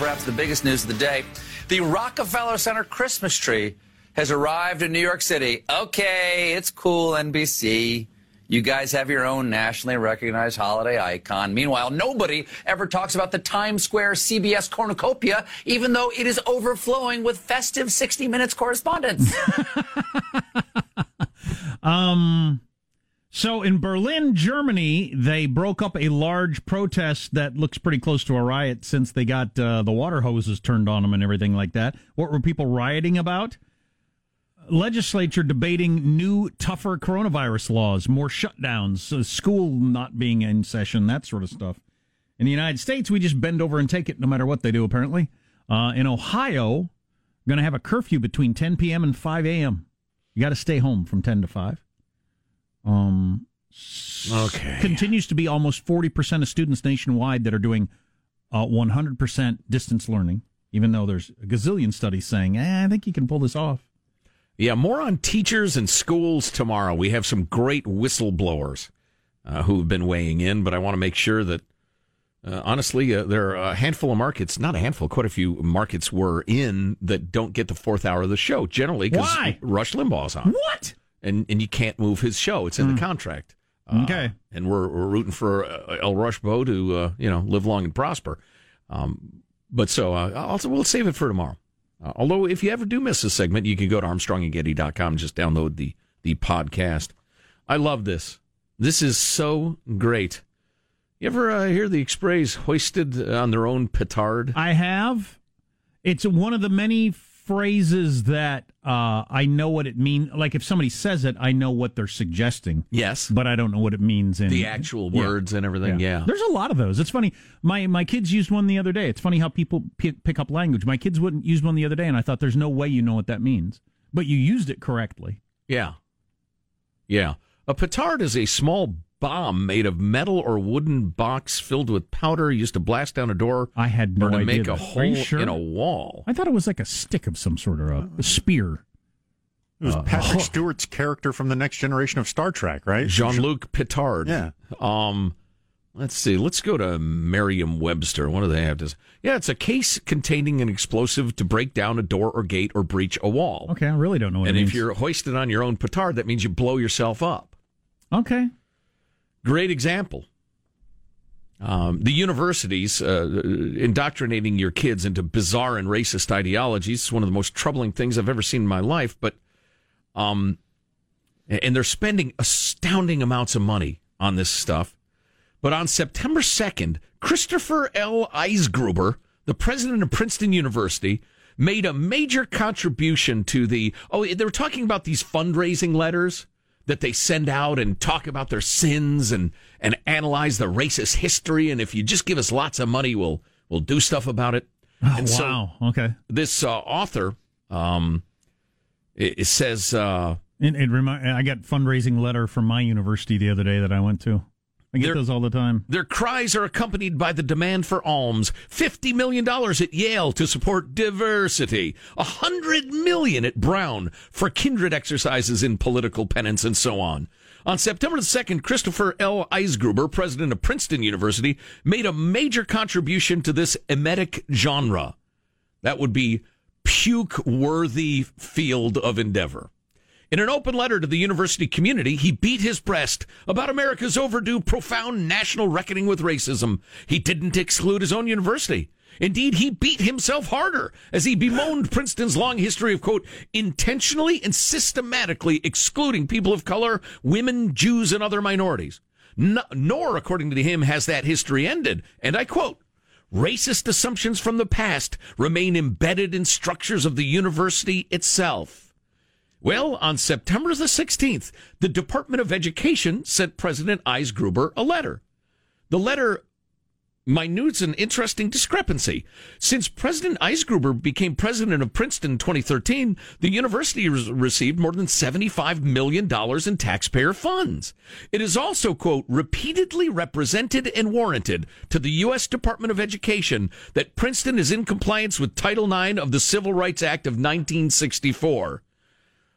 perhaps the biggest news of the day. The Rockefeller Center Christmas tree has arrived in New York City. Okay, it's cool, NBC. You guys have your own nationally recognized holiday icon. Meanwhile, nobody ever talks about the Times Square CBS cornucopia, even though it is overflowing with festive 60 Minutes correspondence. um, so in Berlin, Germany, they broke up a large protest that looks pretty close to a riot since they got uh, the water hoses turned on them and everything like that. What were people rioting about? legislature debating new, tougher coronavirus laws, more shutdowns, uh, school not being in session, that sort of stuff. In the United States, we just bend over and take it no matter what they do, apparently. Uh, in Ohio, going to have a curfew between 10 p.m. and 5 a.m. You got to stay home from 10 to 5. Um, okay. Continues to be almost 40% of students nationwide that are doing uh, 100% distance learning, even though there's a gazillion studies saying, eh, I think you can pull this off. Yeah, more on teachers and schools tomorrow. We have some great whistleblowers uh, who have been weighing in, but I want to make sure that, uh, honestly, uh, there are a handful of markets, not a handful, quite a few markets were in that don't get the fourth hour of the show generally because Rush Limbaugh's on. What? And, and you can't move his show. It's in mm. the hmm. contract. Uh, okay. And we're, we're rooting for uh, El Rushbo to, uh, you know, live long and prosper. Um, but so, also, we'll save it for tomorrow. Uh, although, if you ever do miss a segment, you can go to ArmstrongandGetty.com and just download the, the podcast. I love this. This is so great. You ever uh, hear the phrase hoisted on their own petard? I have. It's one of the many phrases that uh, I know what it means. Like if somebody says it, I know what they're suggesting. Yes, but I don't know what it means in the actual words yeah. and everything. Yeah. yeah. there's a lot of those. It's funny. My my kids used one the other day. It's funny how people p- pick up language. My kids wouldn't use one the other day, and I thought there's no way you know what that means, but you used it correctly. Yeah, yeah. A petard is a small bomb made of metal or wooden box filled with powder used to blast down a door. I had no or to idea make that. a hole sure? in a wall. I thought it was like a stick of some sort or a, a spear. It was uh, Patrick. Stewart's character from the next generation of Star Trek, right? Jean Luc Petard. Yeah. Um, let's see. Let's go to Merriam Webster. What do they have to say? Yeah, it's a case containing an explosive to break down a door or gate or breach a wall. Okay, I really don't know And if you're hoisted on your own petard, that means you blow yourself up. Okay. Great example. Um, the universities uh, indoctrinating your kids into bizarre and racist ideologies is one of the most troubling things I've ever seen in my life. But, um, and they're spending astounding amounts of money on this stuff. But on September 2nd, Christopher L. Eisgruber, the president of Princeton University, made a major contribution to the. Oh, they were talking about these fundraising letters that they send out and talk about their sins and and analyze the racist history. And if you just give us lots of money, we'll we'll do stuff about it. Oh, and wow. So okay. This uh, author, um, it, it says. Uh, it, it remi- I got fundraising letter from my university the other day that I went to. I get their, those all the time. Their cries are accompanied by the demand for alms. $50 million at Yale to support diversity. 100 million at Brown for kindred exercises in political penance and so on. On September the 2nd, Christopher L. Eisgruber, president of Princeton University, made a major contribution to this emetic genre. That would be puke-worthy field of endeavor. In an open letter to the university community, he beat his breast about America's overdue profound national reckoning with racism. He didn't exclude his own university. Indeed, he beat himself harder as he bemoaned Princeton's long history of, quote, intentionally and systematically excluding people of color, women, Jews, and other minorities. No, nor, according to him, has that history ended. And I quote, racist assumptions from the past remain embedded in structures of the university itself. Well, on September the 16th, the Department of Education sent President Eisgruber a letter. The letter minutes an interesting discrepancy. Since President Eisgruber became president of Princeton in 2013, the university has received more than $75 million in taxpayer funds. It is also, quote, repeatedly represented and warranted to the U.S. Department of Education that Princeton is in compliance with Title IX of the Civil Rights Act of 1964.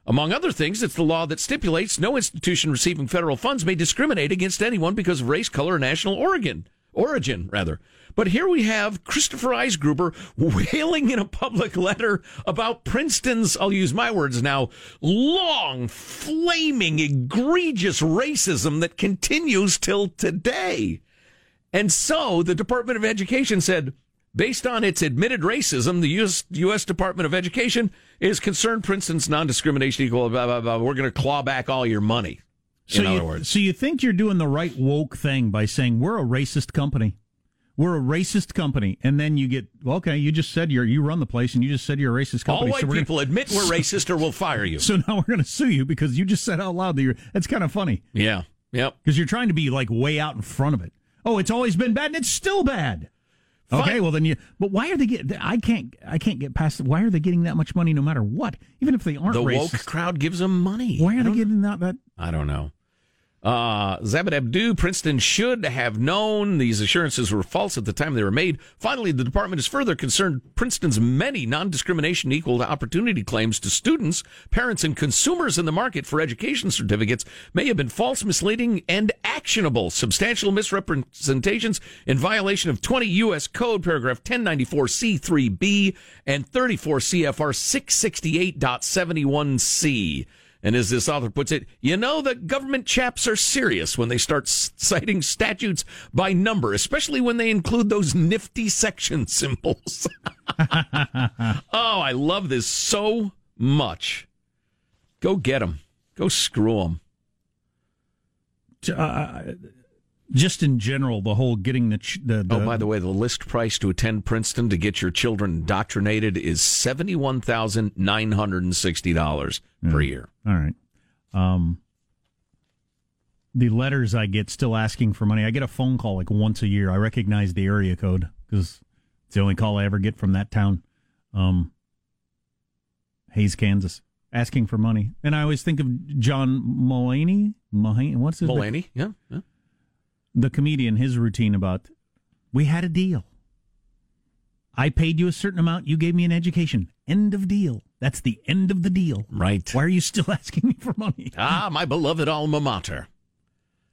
Among other things, it's the law that stipulates no institution receiving federal funds may discriminate against anyone because of race, color, or national origin. origin, rather. But here we have Christopher Eisgruber wailing in a public letter about Princeton's, I'll use my words now, long, flaming, egregious racism that continues till today. And so the Department of Education said, based on its admitted racism, the US, US Department of Education is concerned Princeton's non discrimination equal, blah, blah, blah. We're going to claw back all your money. So you, so you think you're doing the right woke thing by saying we're a racist company? We're a racist company, and then you get well, okay. You just said you're you run the place, and you just said you're a racist company. All white so people gonna, admit we're racist or we'll fire you. So now we're going to sue you because you just said out loud that you're. That's kind of funny Yeah. Yep. because you're trying to be like way out in front of it. Oh, it's always been bad, and it's still bad. Fine. Okay, well then you. But why are they getting? I can't. I can't get past. Why are they getting that much money no matter what? Even if they aren't The racist, woke crowd gives them money. why are they getting that? That I don't know. Uh, Zabad Abdu, Princeton should have known these assurances were false at the time they were made. Finally, the department is further concerned Princeton's many non-discrimination equal opportunity claims to students, parents, and consumers in the market for education certificates may have been false, misleading, and actionable. Substantial misrepresentations in violation of 20 U.S. Code paragraph 1094C3B and 34 CFR 668.71C. And as this author puts it, you know that government chaps are serious when they start citing statutes by number, especially when they include those nifty section symbols. oh, I love this so much. Go get them. Go screw them. uh, just in general, the whole getting the ch- the, the Oh, by the way, the list price to attend Princeton to get your children indoctrinated is seventy-one thousand nine hundred and sixty dollars per year. All right. Um, the letters I get still asking for money. I get a phone call like once a year. I recognize the area code because it's the only call I ever get from that town, um, Hays, Kansas, asking for money. And I always think of John Mulaney. Mulaney what's his Mulaney, yeah, yeah. The comedian, his routine about we had a deal. I paid you a certain amount. You gave me an education. End of deal. That's the end of the deal. Right. Why are you still asking me for money? Ah, my beloved alma mater.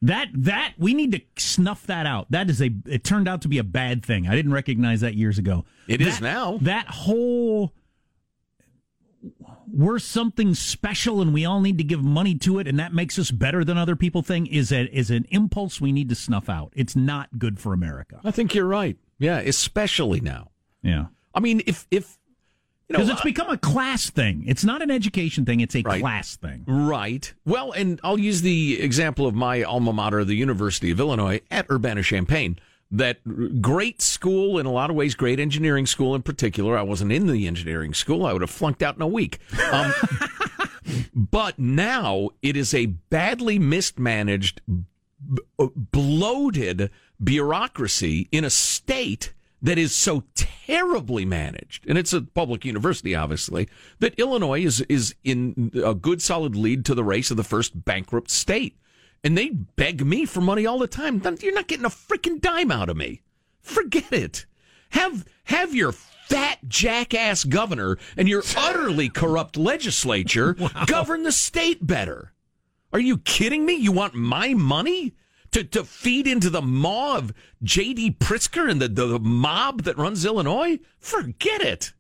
That that we need to snuff that out. That is a. It turned out to be a bad thing. I didn't recognize that years ago. It is is now. That whole we're something special and we all need to give money to it and that makes us better than other people thing is a, is an impulse we need to snuff out. It's not good for America. I think you're right. Yeah, especially now. Yeah. I mean, if if you know, Because it's become a class thing. It's not an education thing. It's a Right. class thing. Right. Well, and I'll use the example of my alma mater, the University of Illinois at Urbana Champaign. That great school, in a lot of ways, great engineering school in particular. I wasn't in the engineering school. I would have flunked out in a week. Um, but now it is a badly mismanaged, b- bloated bureaucracy in a state that is so terribly managed, and it's a public university, obviously, that Illinois is is in a good solid lead to the race of the first bankrupt state. And they beg me for money all the time. You're not getting a freaking dime out of me. Forget it. Have have your fat jackass governor and your utterly corrupt legislature govern the state better. Are you kidding me? You want my money to, to feed into the maw of J.B. Pritzker and the, the, the mob that runs Illinois? Forget it.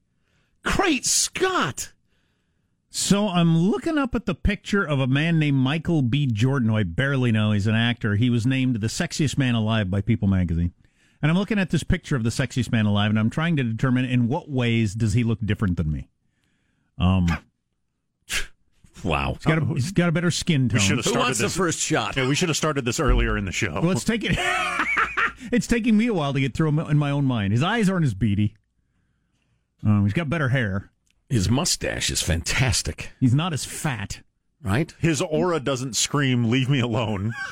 Great Scott. So I'm looking up at the picture of a man named Michael B. Jordan, who I barely know. He's an actor. He was named the sexiest man alive by People magazine. And I'm looking at this picture of the sexiest man alive, and I'm trying to determine in what ways does he look different than me. Um, Wow. he's got a, he's got a better skin tone. should have Who started wants the first shot? Yeah, we should have started this earlier in the show. Well, take it. it's taking me a while to get through in my own mind. His eyes aren't as beady. Um, he's got better hair. His mustache is fantastic, He's not as fat. right? His aura doesn't scream, leave me alone.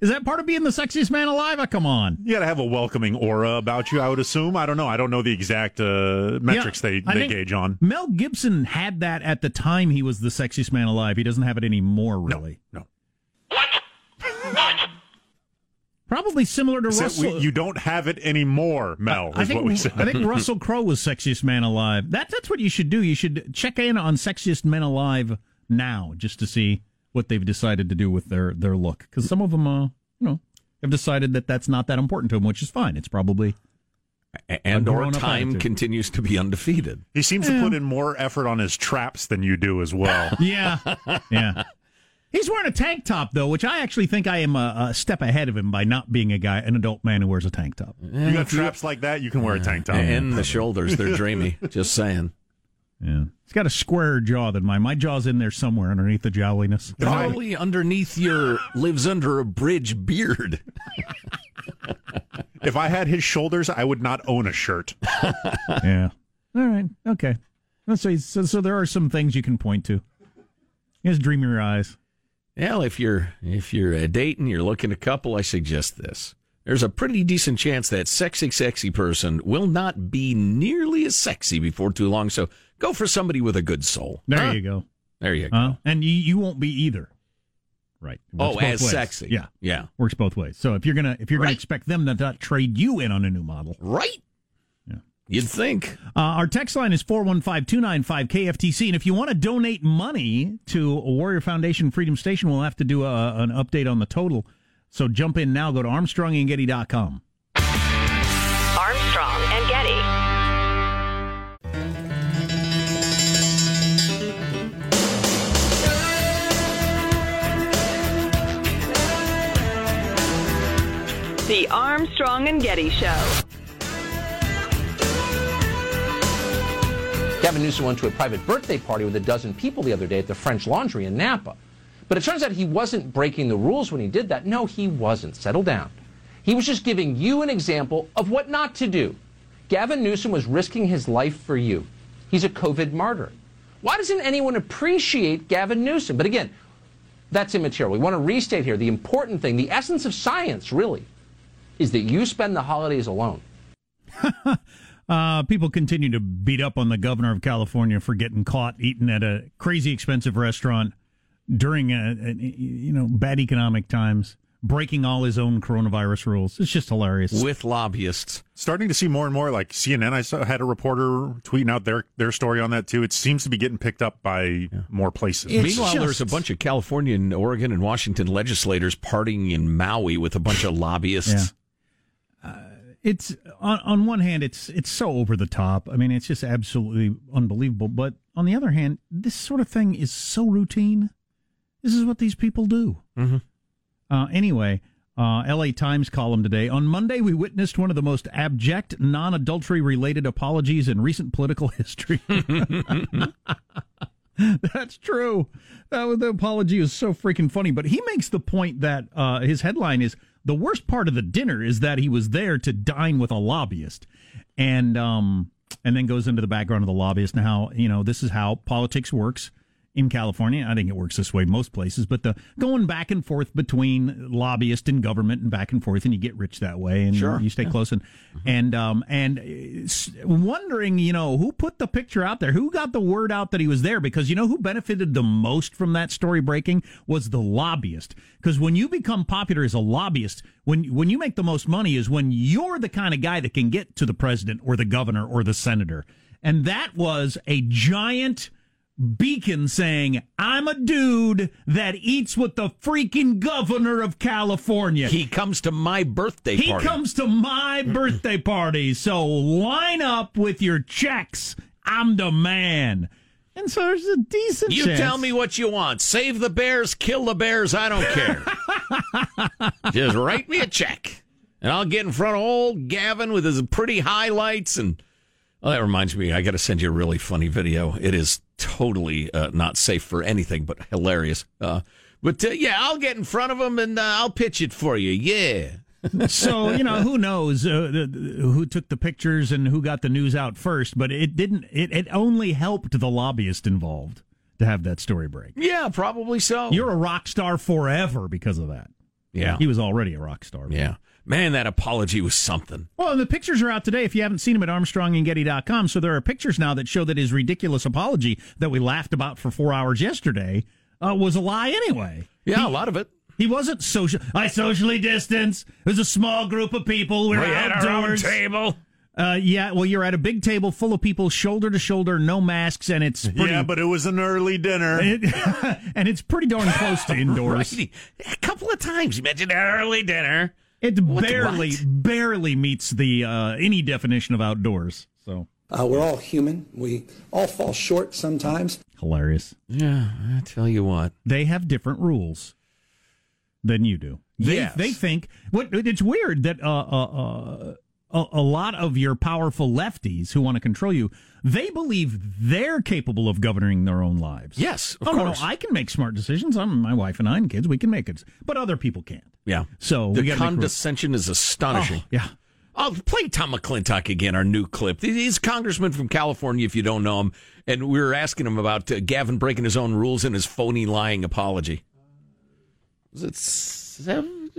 Is that part of being the sexiest man alive? Oh, come on. You got to have a welcoming aura about you, I would assume. I don't know. I don't know the exact uh, metrics Yeah, they, they gauge on. Mel Gibson had that at the time he was the sexiest man alive. He doesn't have it anymore, really. No. Probably similar to Said Russell. we, you don't have it anymore, Mel, I is think, what we said. I think Russell Crowe was sexiest man alive. That, that's what you should do. You should check in on sexiest men alive now, just to see what they've decided to do with their, their look. Because some of them, uh, you know, have decided that that's not that important to them, which is fine. It's probably and or time attitude. continues to be undefeated. He seems to put in more effort on his traps than you do as well. yeah, yeah. He's wearing a tank top though, which I actually think I am a, a step ahead of him by not being a guy, an adult man who wears a tank top. you got traps like that, you can wear a tank top. And the shoulders, they're dreamy. Just saying. Yeah, he's got a squarer jaw than mine. My jaw's in there somewhere underneath the jowliness. Probably underneath your lives under a bridge beard. If I had his shoulders, I would not own a shirt. yeah. All right. Okay. Let's say so. So there are some things you can point to. He has dreamier eyes. Well, if you're if you're uh, dating, you're looking a couple, I suggest this. There's a pretty decent chance that sexy, sexy person will not be nearly as sexy before too long. So go for somebody with a good soul. There Huh? you go. There you go. Uh, and you, you won't be either. Right. Oh, as ways. sexy. Yeah. Yeah. Works both ways. So if you're gonna if you're gonna expect them to not trade you in on a new model, Right. Yeah. You'd think. Uh, our text line is 415-295-KFTC. And if you want to donate money to Warrior Foundation Freedom Station, we'll have to do a, an update on the total. So jump in now. Go to armstrongandgetty.com. Armstrong and Getty. The Armstrong and Getty Show. Gavin Newsom went to a private birthday party with a dozen people the other day at the French Laundry in Napa. But it turns out he wasn't breaking the rules when he did that. No, he wasn't. Settle down. He was just giving you an example of what not to do. Gavin Newsom was risking his life for you. He's a COVID martyr. Why doesn't anyone appreciate Gavin Newsom? But again, that's immaterial. We want to restate here the important thing, the essence of science, really, is that you spend the holidays alone. Uh, people continue to beat up on the governor of California for getting caught eating at a crazy expensive restaurant during a, a, you know bad economic times, breaking all his own coronavirus rules. It's just hilarious. With lobbyists. Starting to see more and more, like CNN, I saw, had a reporter tweeting out their, their story on that too. It seems to be getting picked up by more places. It's Meanwhile, just- there's a bunch of California and Oregon and Washington legislators partying in Maui with a bunch of lobbyists. It's on, on one hand it's it's so over the top i mean it's just absolutely unbelievable but on the other hand this sort of thing is so routine this is what these people do mm-hmm. uh, anyway uh, la times column today on monday we witnessed one of the most abject non-adultery related apologies in recent political history That's true. That the apology is so freaking funny. But he makes the point that uh, his headline is the worst part of the dinner is that he was there to dine with a lobbyist, and um, and then goes into the background of the lobbyist and how you know this is how politics works in California. I think it works this way most places, but the going back and forth between lobbyist and government and back and forth, and you get rich that way, and Sure. you stay close and and um and uh, wondering, you know, who put the picture out there, who got the word out that he was there, because you know who benefited the most from that story breaking was the lobbyist, because when you become popular as a lobbyist, when when you make the most money is when you're the kind of guy that can get to the president or the governor or the senator, and that was a giant beacon saying, I'm a dude that eats with the freaking governor of California. He comes to my birthday party. He party. comes to my birthday party. So line up with your checks. I'm the man. And so there's a decent You chance. tell me what you want. Save the bears, kill the bears. I don't care. Just write me a check, and I'll get in front of old Gavin with his pretty highlights. And oh, that reminds me, I got to send you a really funny video. It is totally uh, not safe for anything, but hilarious. Uh, but uh, yeah, I'll get in front of them and uh, I'll pitch it for you. Yeah. so you know who knows uh, who took the pictures and who got the news out first, but it didn't. It, it only helped the lobbyist involved to have that story break. Yeah, probably so. You're a rock star forever because of that. yeah. He was already a rock star. Yeah. Man, that apology was something. Well, and the pictures are out today. If you haven't seen them at ArmstrongandGetty.com, so there are pictures now that show that his ridiculous apology that we laughed about for four hours yesterday uh, was a lie anyway. Yeah, a lot of it. He wasn't social. I socially distance. It was a small group of people. We were outdoors. table. Uh, yeah, well, you're at a big table full of people, shoulder to shoulder, no masks, and it's pretty, yeah, but it was an early dinner. it, and it's pretty darn close to indoors. Right. A couple of times you mentioned early dinner. It barely, barely meets the uh, any definition of outdoors. So Uh, we're all human. We all fall short sometimes. hilarious. Yeah, I tell you what. They have different rules than you do. They, Yes. they think what it's weird that uh, uh, uh, a, a lot of your powerful lefties who want to control you, they believe they're capable of governing their own lives. Yes, of oh, no, no, course. I can make smart decisions. I'm my wife and I and kids. We can make it, but other people can't. Yeah. So the we gotta make rules. condescension is astonishing. Oh, yeah. Oh, play Tom McClintock again, our new clip. He's a congressman from California, if you don't know him. And we were asking him about uh, Gavin breaking his own rules and his phony lying apology. Was it seven?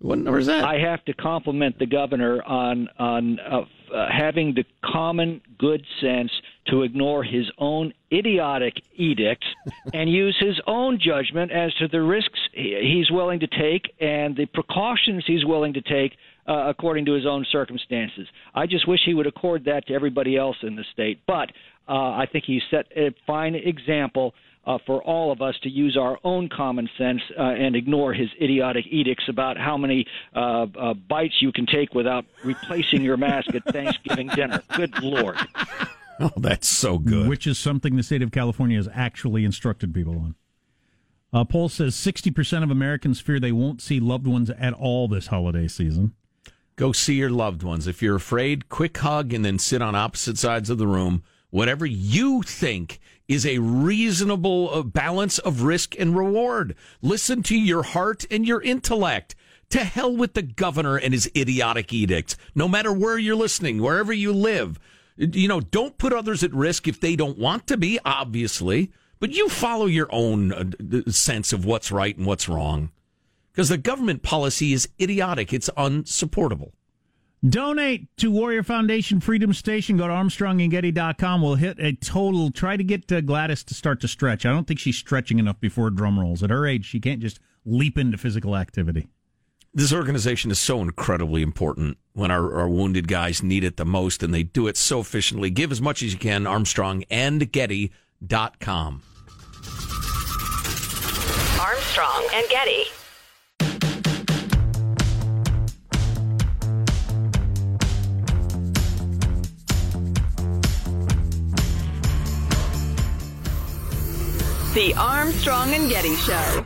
What number is that? I have to compliment the governor on on uh, uh, having the common good sense to ignore his own idiotic edicts and use his own judgment as to the risks he's willing to take and the precautions he's willing to take uh, according to his own circumstances. I just wish he would accord that to everybody else in the state. But uh, I think he set a fine example uh, for all of us to use our own common sense uh, and ignore his idiotic edicts about how many uh, uh, bites you can take without replacing your mask at Thanksgiving dinner. Good Lord. oh, that's so good. Which is something the state of California has actually instructed people on. A poll says 60% of Americans fear they won't see loved ones at all this holiday season. Go see your loved ones. If you're afraid, quick hug and then sit on opposite sides of the room. Whatever you think is a reasonable uh, balance of risk and reward. Listen to your heart and your intellect. To hell with the governor and his idiotic edicts. No matter where you're listening, wherever you live, you know, don't put others at risk if they don't want to be, obviously, but you follow your own uh, sense of what's right and what's wrong. Because the government policy is idiotic. It's unsupportable. Donate to Warrior Foundation Freedom Station. Go to ArmstrongandGetty.com. We'll hit a total. Try to get uh, Gladys to start to stretch. I don't think she's stretching enough before drum rolls. At her age, she can't just leap into physical activity. This organization is so incredibly important when our, our wounded guys need it the most, and they do it so efficiently. Give as much as you can. ArmstrongandGetty.com. Armstrong and Getty. The Armstrong and Getty Show.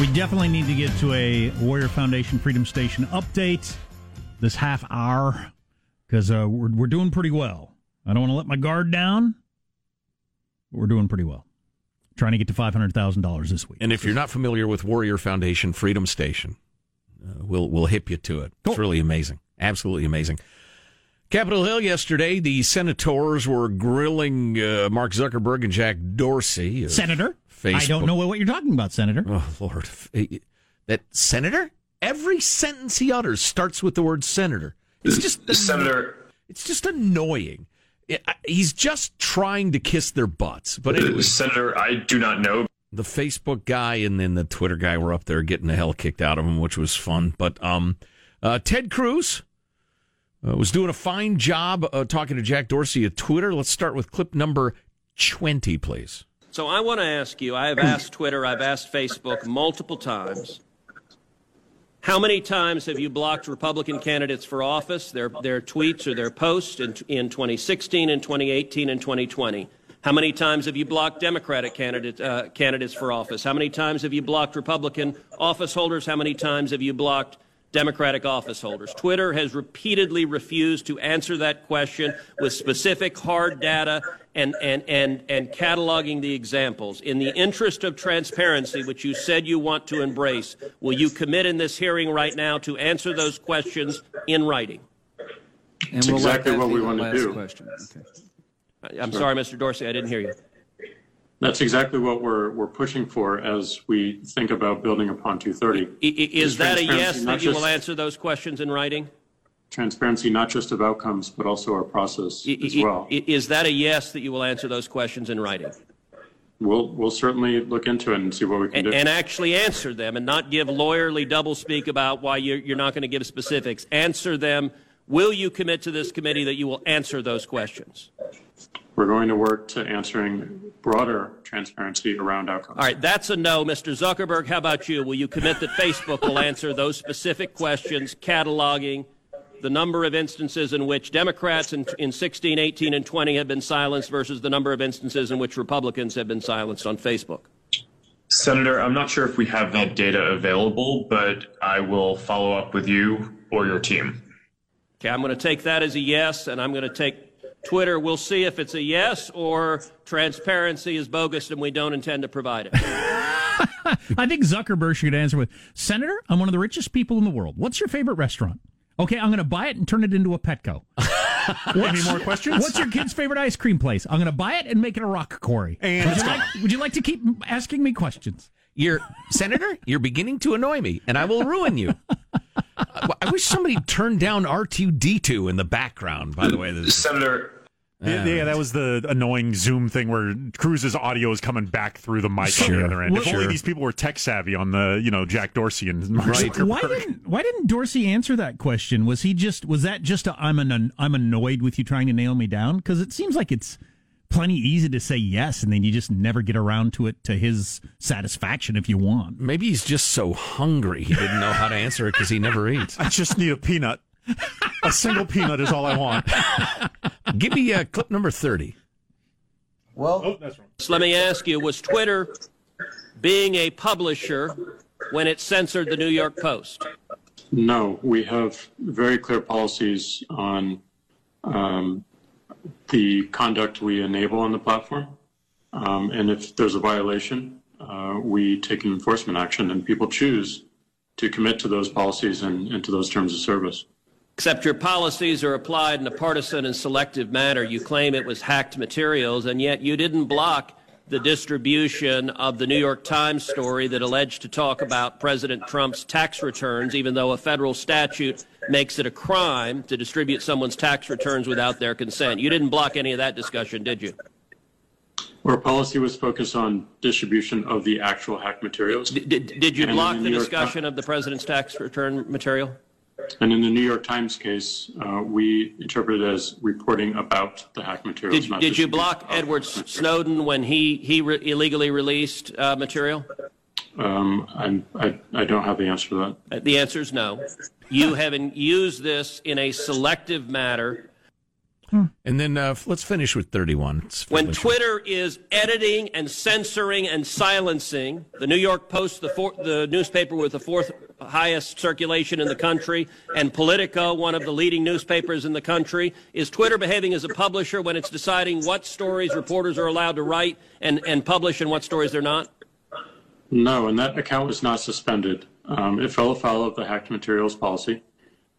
We definitely need to get to a Warrior Foundation Freedom Station update this half hour because uh, we're, we're doing pretty well. I don't want to let my guard down, but we're doing pretty well. Trying to get to $500,000 this week. And if you're not familiar with Warrior Foundation Freedom Station, uh, we'll we'll hip you to it. It's really amazing, absolutely amazing. Capitol Hill yesterday, the senators were grilling uh, Mark Zuckerberg and Jack Dorsey. of Senator? I don't know what you're talking about, Senator. Oh Lord, that senator. Every sentence he utters starts with the word senator. It's just Senator. It's just annoying. He's just trying to kiss their butts. But anyway, Senator, I do not know. the Facebook guy and then the Twitter guy were up there getting the hell kicked out of him, which was fun. But um, uh, Ted Cruz uh, was doing a fine job uh, talking to Jack Dorsey at Twitter. Let's start with clip number twenty, please. So I want to ask you I have asked Twitter, I've asked Facebook multiple times. How many times have you blocked Republican candidates for office, their, their tweets or their posts in, in 2016 and 2018 and 2020? How many times have you blocked Democratic candidate, uh, candidates for office? How many times have you blocked Republican office holders? How many times have you blocked Democratic office holders? Twitter has repeatedly refused to answer that question with specific hard data and, and, and, and cataloging the examples. In the interest of transparency, which you said you want to embrace, will you commit in this hearing right now to answer those questions in writing? And It's we'll exactly what we want to do. Question. Okay. I'm sorry, Mr. Dorsey, I didn't hear you. That's exactly what we're we're pushing for as we think about building upon 230. I- i- Is that a yes that you will answer those questions in writing? Transparency, not just of outcomes, but also our process I- as well. Is that a yes that you will answer those questions in writing? We'll we'll certainly look into it and see what we can And, do. and actually answer them and not give lawyerly doublespeak about why you're, you're not going to give specifics. Answer them. Will you commit to this committee that you will answer those questions? We're going to work to answering broader transparency around outcomes. All right, that's a no. Mr. Zuckerberg, how about you? Will you commit that Facebook will answer those specific questions, cataloging the number of instances in which Democrats in, in 16, 18, and 20 have been silenced versus the number of instances in which Republicans have been silenced on Facebook? Senator, I'm not sure if we have that data available, but I will follow up with you or your team. Okay, I'm going to take that as a yes, and I'm going to take Twitter. We'll see if it's a yes or transparency is bogus and we don't intend to provide it. I think Zuckerberg should answer with Senator, I'm one of the richest people in the world. What's your favorite restaurant? Okay, I'm going to buy it and turn it into a Petco. Any more questions? What's your kid's favorite ice cream place? I'm going to buy it and make it a rock quarry. And would you, like, would you like to keep asking me questions? You're Senator. You're beginning to annoy me, and I will ruin you. I wish somebody turned down R2D2 in the background. By the way, this Senator. Yeah, yeah, that was the annoying Zoom thing where Cruz's audio is coming back through the mic on the other end. If only these people were tech savvy on the, you know, Jack Dorsey and Mark right. Zuckerberg. Why didn't Why didn't Dorsey answer that question? Was he just was that just a I'm an I'm annoyed with you trying to nail me down? Because it seems like it's plenty easy to say yes, and then you just never get around to it to his satisfaction if you want. Maybe he's just so hungry he didn't know how to answer it because he never eats. I just need a peanut. A single peanut is all I want. Give me uh, clip number 30. Well, oh, that's wrong. So let me ask you was Twitter being a publisher when it censored the New York Post? No, we have very clear policies on um, the conduct we enable on the platform. Um, and if there's a violation, uh, we take an enforcement action, and people choose to commit to those policies and, and to those terms of service. Except your policies are applied in a partisan and selective manner. You claim it was hacked materials, and yet you didn't block the distribution of the New York Times story that alleged to talk about President Trump's tax returns, even though a federal statute makes it a crime to distribute someone's tax returns without their consent. You didn't block any of that discussion, did you? Our policy was focused on distribution of the actual hacked materials. Did, did, did you And block the the New York discussion of the president's tax return material? And in the New York Times case, uh, we interpret it as reporting about the hack materials. Did, did you block Edward. Snowden when he, he re- illegally released uh, material? Um, I, I don't have the answer to that. Uh, The answer is no. You haven't used this in a selective manner. And then uh, let's finish with 31. Let's When finish. Twitter is editing and censoring and silencing the New York Post, the, four, the newspaper with the fourth highest circulation in the country, and Politico, one of the leading newspapers in the country, is Twitter behaving as a publisher when it's deciding what stories reporters are allowed to write and, and publish and what stories they're not? No, and that account was not suspended. Um, it fell afoul of the hacked materials policy.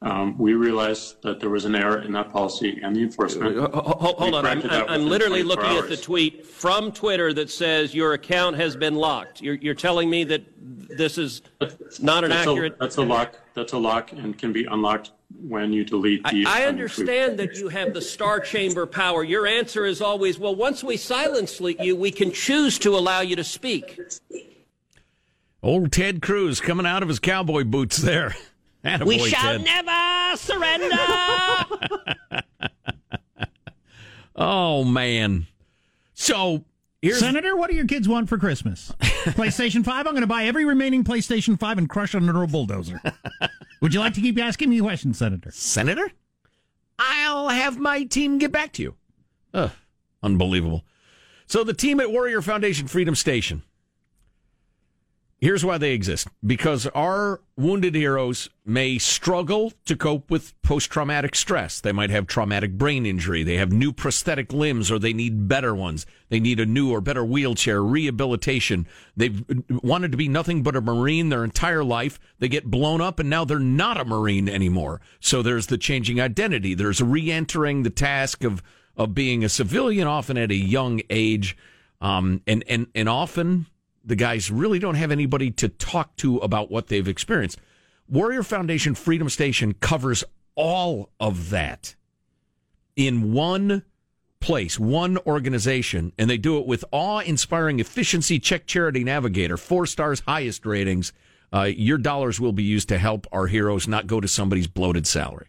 Um, we realized that there was an error in that policy and the enforcement. Ho- ho- Hold on, I'm, I'm, I'm literally 24 looking at the tweet from Twitter that says your account has been locked. You're, you're telling me that this is not an That's a- accurate. That's a lock, that's a lock and can be unlocked when you delete the. I, I understand that you have the star chamber power. Your answer is always, well, once we silence you, we can choose to allow you to speak. Old Ted Cruz coming out of his cowboy boots there. Attaboy, we shall Ted. never surrender. Oh, man. So here's. Senator, what do your kids want for Christmas? PlayStation 5? I'm going to buy every remaining PlayStation 5 and crush it under a bulldozer. Would you like to keep asking me questions, Senator? Senator? I'll have my team get back to you. Ugh, unbelievable. So the team at Warrior Foundation Freedom Station. Here's why they exist. Because our wounded heroes may struggle to cope with post traumatic stress. They might have traumatic brain injury. They have new prosthetic limbs or they need better ones. They need a new or better wheelchair, rehabilitation. They've wanted to be nothing but a Marine their entire life. They get blown up and now they're not a Marine anymore. So there's the changing identity. There's re entering the task of, of being a civilian, often at a young age. Um, and, and, and often the guys really don't have anybody to talk to about what they've experienced. Warrior Foundation Freedom Station covers all of that in one place, one organization, and they do it with awe inspiring efficiency. Check Charity Navigator, four stars, highest ratings. Uh, your dollars will be used to help our heroes, not go to somebody's bloated salary.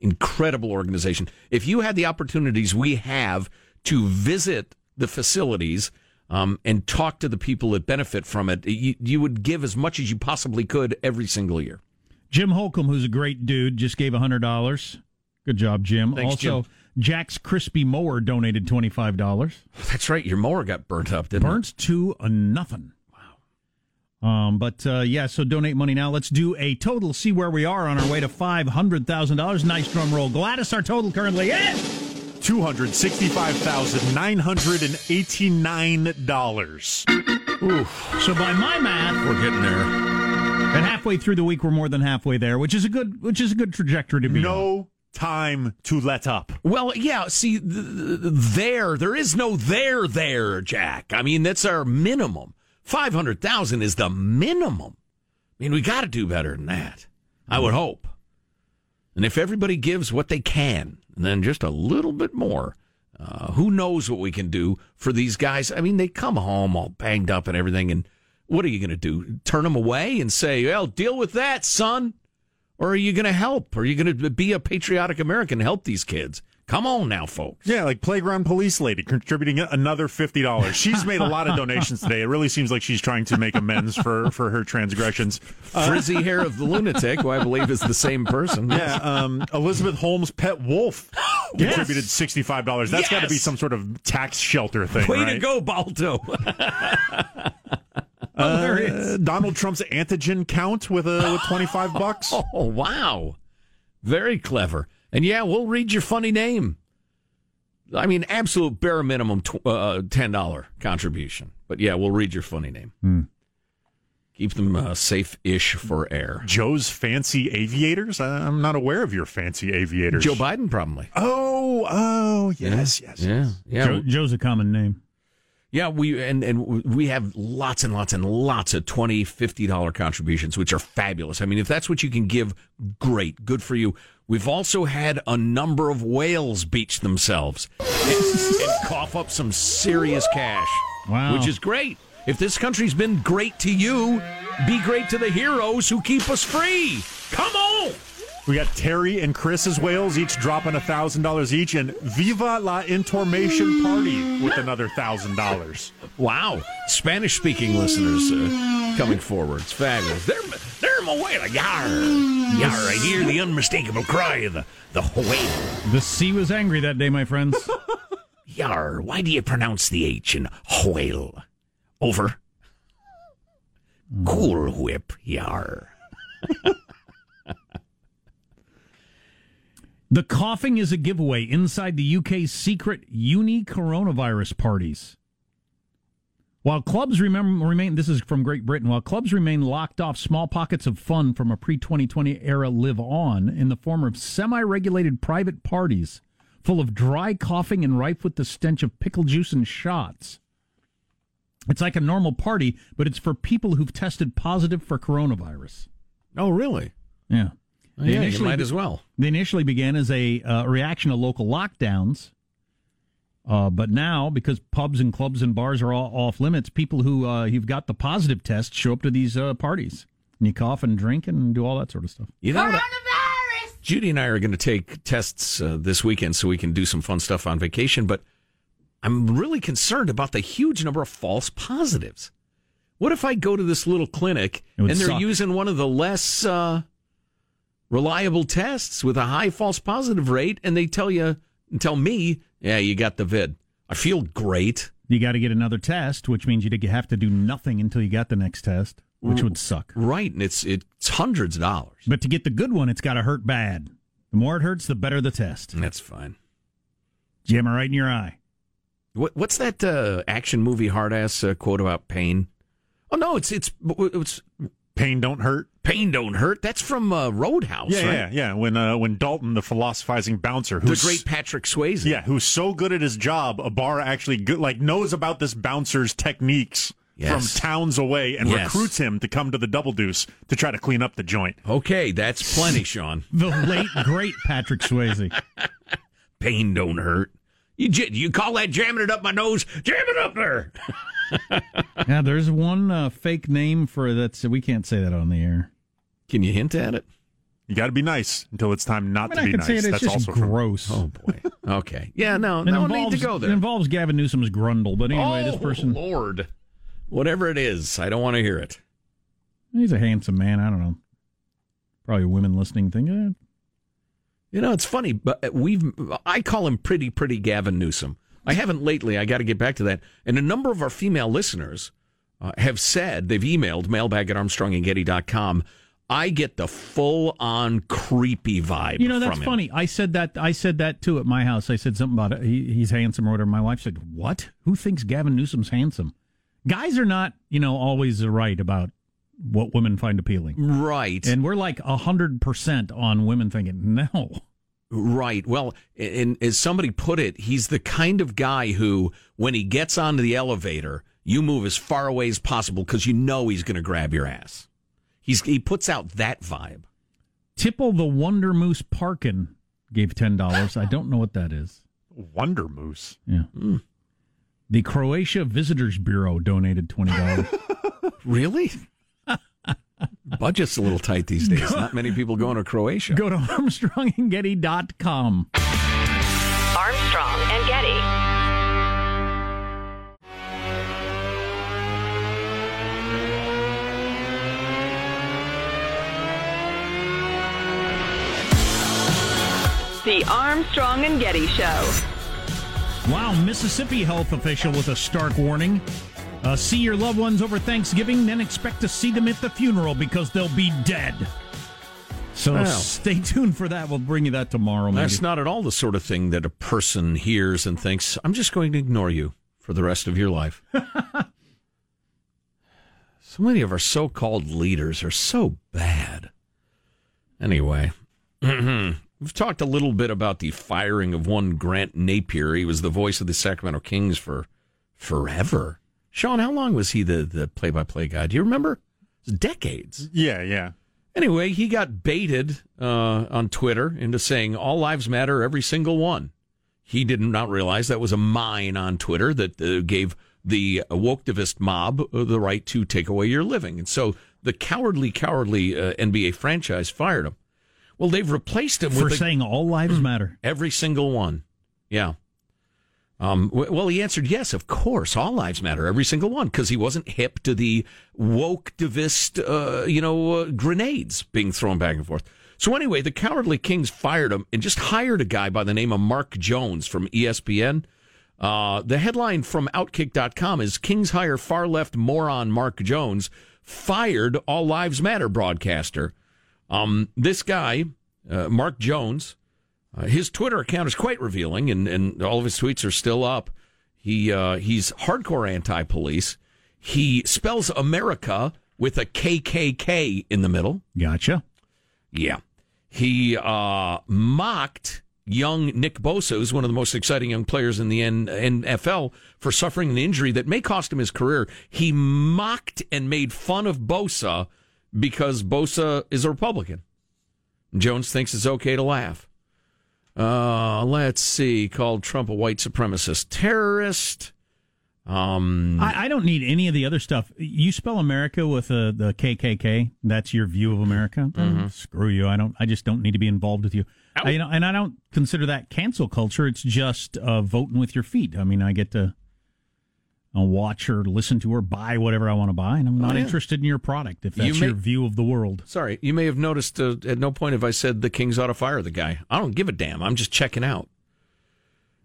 incredible organization. If you had the opportunities we have to visit the facilities um, and talk to the people that benefit from it, you, you would give as much as you possibly could every single year. Jim Holcomb, who's a great dude, just gave $100. Good job, Jim. Thanks, also, Jim. Jack's Crispy Mower donated $25. That's right. Your mower got burnt up, didn't Burnt to a nothing. Wow. Um, but uh, yeah, so donate money now. Let's do a total. See where we are on our way to five hundred thousand dollars. Nice drum roll, Gladys. Our total currently is two hundred sixty-five thousand nine hundred and eighty-nine dollars. So by my math. We're getting there. and halfway through the week, we're more than halfway there, which is a good, which is a good trajectory to be. on. No time to let up. Well, yeah. See, th- th- there, there is no there, there, Jack. I mean, that's our minimum. Five hundred thousand is the minimum. I mean, we got to do better than that. I would hope. And if everybody gives what they can, and then just a little bit more, uh, who knows what we can do for these guys? I mean, they come home all banged up and everything, and what are you going to do? Turn them away and say, "Well, deal with that, son." Or are you going to help? Are you going to be a patriotic American and help these kids? Come on now, folks. Yeah, like playground police lady contributing another fifty dollars. She's made a lot of donations today. It really seems like she's trying to make amends for for her transgressions. Frizzy hair of the lunatic, who I believe is the same person. Yeah, um, Elizabeth Holmes' pet wolf contributed sixty five dollars. That's got to be some sort of tax shelter thing. Way right? to go, Balto. Oh, there Uh, is. Donald Trump's antigen count with a with twenty five bucks. oh, wow. Very clever. And yeah, we'll read your funny name. I mean, absolute bare minimum tw- uh, $10 contribution. But yeah, we'll read your funny name. Keep them uh, safe ish for air. Joe's fancy aviators. I- I'm not aware of your fancy aviators. Joe Biden, probably. Oh, oh, yes, yes. Yeah. Yeah. Joe, Joe's a common name. Yeah, we and and we have lots and lots and lots of 20 50 dollar contributions which are fabulous. I mean, if that's what you can give, great. Good for you. We've also had a number of whales beach themselves and, and cough up some serious cash. Wow. Which is great. If this country's been great to you, be great to the heroes who keep us free. Come on. We got Terry and Chris's whales each dropping a thousand dollars each, and Viva la Information Party with another thousand dollars. Wow. Spanish speaking listeners uh, coming forward. It's fabulous. They're, they're my whale. Yar. Yar. I hear the unmistakable cry of the, the whale. The sea was angry that day, my friends. Yar. Why do you pronounce the H in whale? Over. Cool whip. Yar. The coughing is a giveaway inside the UK's secret uni coronavirus parties. While clubs remem- remain, this is from Great Britain, while clubs remain locked off, small pockets of fun from a pre 2020 era live on in the form of semi regulated private parties full of dry coughing and rife with the stench of pickle juice and shots. It's like a normal party, but it's for people who've tested positive for coronavirus. Oh, really? Yeah. Yeah, you might as well. They initially began as a uh, reaction to local lockdowns, uh, but now because pubs and clubs and bars are all off limits, people who uh, who've got the positive test show up to these uh, parties, and you cough and drink and do all that sort of stuff. You know what? Judy and I are going to take tests uh, this weekend so we can do some fun stuff on vacation, but I'm really concerned about the huge number of false positives. What if I go to this little clinic and they're suck. using one of the less uh, reliable tests with a high false positive rate and they tell you, tell me, yeah, you got the vid. I feel great. You got to get another test, which means you have to do nothing until you got the next test, which would suck. Right. And it's, it's hundreds of dollars. But to get the good one, it's got to hurt bad. The more it hurts, the better the test. That's fine. Jam it right in your eye. What, what's that uh, action movie hard ass uh, quote about pain? Oh no, it's it's it's Pain don't hurt. pain don't hurt. That's from uh, Roadhouse, Yeah, right? yeah, yeah. When uh, when Dalton, the philosophizing bouncer, who's The great Patrick Swayze. yeah, who's so good at his job, a bar actually good, like knows about this bouncer's techniques Yes. from towns away and Yes. recruits him to come to the Double Deuce to try to clean up the joint. Okay, that's plenty, Sean. The late great Patrick Swayze. Pain don't hurt. You j- you call that jamming it up my nose? Jam it up there. Yeah, there's one uh, fake name for that's we can't say that on the air. Can you hint at it? You got to be nice until it's time not I mean, to I be can nice. say it, it's That's just also from- gross. Oh boy. Okay. Yeah. No. It No involves, need to go there. It involves Gavin Newsom's grundle, but anyway, this Oh, person, Lord, whatever it is, I don't want to hear it. he's a handsome man. I don't know. Probably a women listening thing. Eh, You know, it's funny, but we've I call him pretty pretty Gavin Newsom. I haven't lately. I got to get back to that. And a number of our female listeners uh, have said they've emailed mailbag at armstrongandgetty.com. I get the full on creepy vibe. You know, that's funny. I said that. I said that too at my house. I said something about it. He, he's handsome or whatever. My wife said, "What? Who thinks Gavin Newsom's handsome?" Guys are not, you know, always right about what women find appealing. Right. And we're like hundred percent on women thinking no. Right. Well, and as somebody put it, he's the kind of guy who, when he gets onto the elevator, you move as far away as possible because you know he's going to grab your ass. He's he puts out that vibe. Tipple the Wonder Moose Parkin gave ten dollars. I don't know what that is. Wonder Moose. Yeah. Hmm. The Croatia Visitors Bureau donated twenty dollars. Really? Budget's a little tight these days. Not many people going to Croatia. Go to ArmstrongandGetty.com. Armstrong and Getty. The Armstrong and Getty Show. Wow, Mississippi health official with a stark warning. Uh, see your loved ones over Thanksgiving, then expect to see them at the funeral because they'll be dead. So Wow. stay tuned for that. We'll bring you that tomorrow. Maybe. That's not at all the sort of thing that a person hears and thinks, I'm just going to ignore you for the rest of your life. so many of our so called leaders are so bad. Anyway, we've talked a little bit about the firing of one Grant Napear. He was the voice of the Sacramento Kings for forever. Sean, how long was he the, the play by play guy? Do you remember? It was decades. Yeah, yeah. Anyway, he got baited uh, on Twitter into saying all lives matter, every single one. He did not realize that was a mine on Twitter that uh, gave the woketivist mob uh, the right to take away your living. And so the cowardly, cowardly uh, NBA franchise fired him. Well, they've replaced him for with a- saying all lives matter. Every single one. Yeah. Um, well, he answered yes, of course, all lives matter, every single one, because he wasn't hip to the woketivist, uh, you know, uh, grenades being thrown back and forth. So anyway, the Cowardly Kings fired him and just hired a guy by the name of Mark Jones from ESPN. Uh, the headline from Outkick.com is Kings hire far left moron Mark Jones, fired All Lives Matter broadcaster. Um, this guy, uh, Mark Jones, uh, his Twitter account is quite revealing, and, and all of his tweets are still up. He uh, he's hardcore anti-police. He spells America with a KKK in the middle. Gotcha. Yeah. He uh, mocked young Nick Bosa, who's one of the most exciting young players in the N- NFL, for suffering an injury that may cost him his career. He mocked and made fun of Bosa because Bosa is a Republican. Jones thinks it's okay to laugh. Uh, let's see. Called Trump a white supremacist terrorist. Um, I, I don't need any of the other stuff. You spell America with uh, the KKK. That's your view of America. Mm-hmm. Screw you. I don't. I just don't need to be involved with you. I, you know, and I don't consider that cancel culture. It's just uh, voting with your feet. I mean, I get to uh, watch or listen to or buy whatever I want to buy, and I'm not Oh, yeah. interested in your product if You that's may- your view of the world. Sorry, you may have noticed uh, at no point have I said the Kings ought to fire the guy. I don't give a damn. I'm just checking out.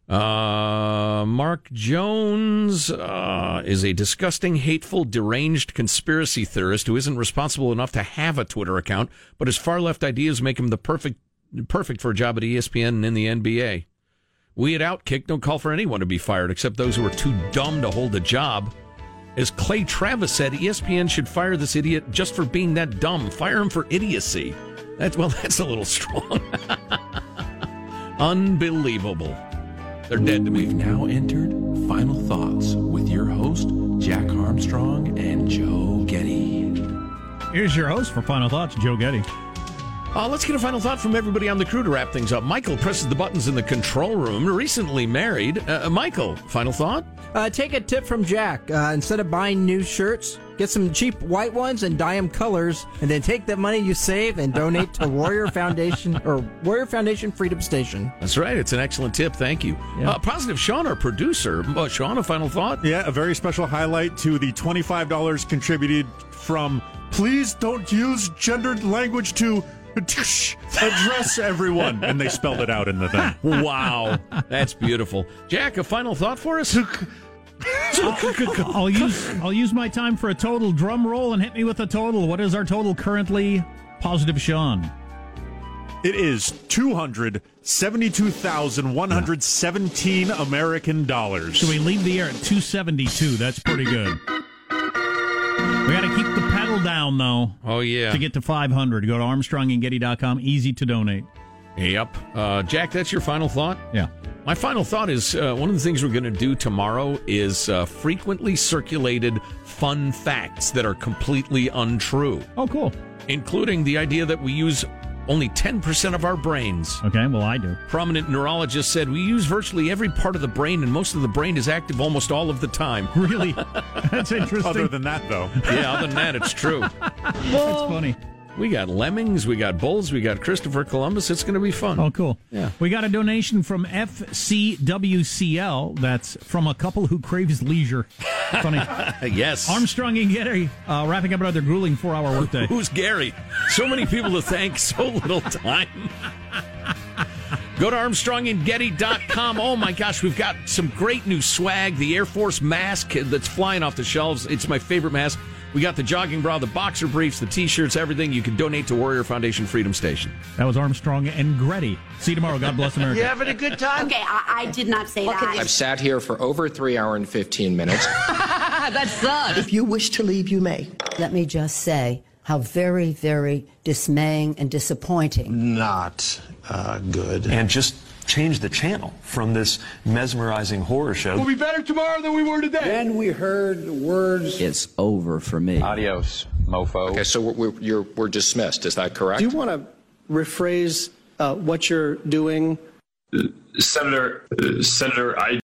Uh, Mark Jones uh, is a disgusting, hateful, deranged conspiracy theorist who isn't responsible enough to have a Twitter account, but his far left ideas make him the perfect perfect for a job at ESPN and in the NBA. We at Outkick don't call for anyone to be fired except those who are too dumb to hold a job. As Clay Travis said, ESPN should fire this idiot just for being that dumb. Fire him for idiocy. That's well, that's a little strong. Unbelievable. They're dead to me. We've now entered Final Thoughts with your host, Jack Armstrong and Joe Getty. Here's your host for final thoughts, Joe Getty. Uh, let's get a final thought from everybody on the crew to wrap things up. Michael presses the buttons in the control room, recently married. Uh, Michael, final thought? Uh, take a tip from Jack. Uh, instead of buying new shirts, get some cheap white ones and dye them colors, and then take that money you save and donate to Warrior Foundation or Warrior Foundation Freedom Station. That's right. It's an excellent tip. Thank you. Yeah. Uh, Positive Sean, our producer. Uh, Sean, a final thought? Yeah, a very special highlight to the $25 contributed from Please Don't Use Gendered Language to address everyone. And they spelled it out in the thing. Wow. That's beautiful. Jack, a final thought for us? I'll use I'll use my time for a total drum roll and hit me with a total. What is our total currently? Positive Sean. It is two hundred seventy-two thousand one hundred seventeen American dollars. So we leave the air at 272. That's pretty good. We got to keep the pedal down, though. Oh, yeah. To get to 500. Go to armstrongandgetty.com. Easy to donate. Yep. Uh, Jack, that's your final thought? Yeah. My final thought is uh, one of the things we're going to do tomorrow is uh, frequently circulated fun facts that are completely untrue. Oh, cool. Including the idea that we use only 10% of our brains. Okay, well, I do. Prominent neurologist said we use virtually every part of the brain, and most of the brain is active almost all of the time. Really? That's interesting. Other than that, though. Yeah, other than that, it's true. That's funny. We got lemmings, we got bulls, we got Christopher Columbus. It's going to be fun. Oh, cool. Yeah. We got a donation from FCWCL. That's from a couple who craves leisure. Funny. yes. Armstrong and Getty uh, wrapping up another grueling four hour workday. Who's Gary? So many people to thank, so little time. Go to ArmstrongandGetty.com. Oh my gosh, we've got some great new swag. The Air Force mask that's flying off the shelves. It's my favorite mask. We got the jogging bra, the boxer briefs, the t shirts, everything. You can donate to Warrior Foundation Freedom Station. That was Armstrong and Getty. See you tomorrow. God bless America. having a good time? Okay, I, I did not say that. I've sat here for over three hour and 15 minutes. That's sad. If you wish to leave, you may. Let me just say how very, very dismaying and disappointing. Not uh, good. And just change the channel from this mesmerizing horror show. We'll be better tomorrow than we were today. Then we heard the words. It's over for me. Adios, mofo. Okay, so we're, we're, you're, we're dismissed. Is that correct? Do you want to rephrase uh, what you're doing? Senator, uh, Senator, I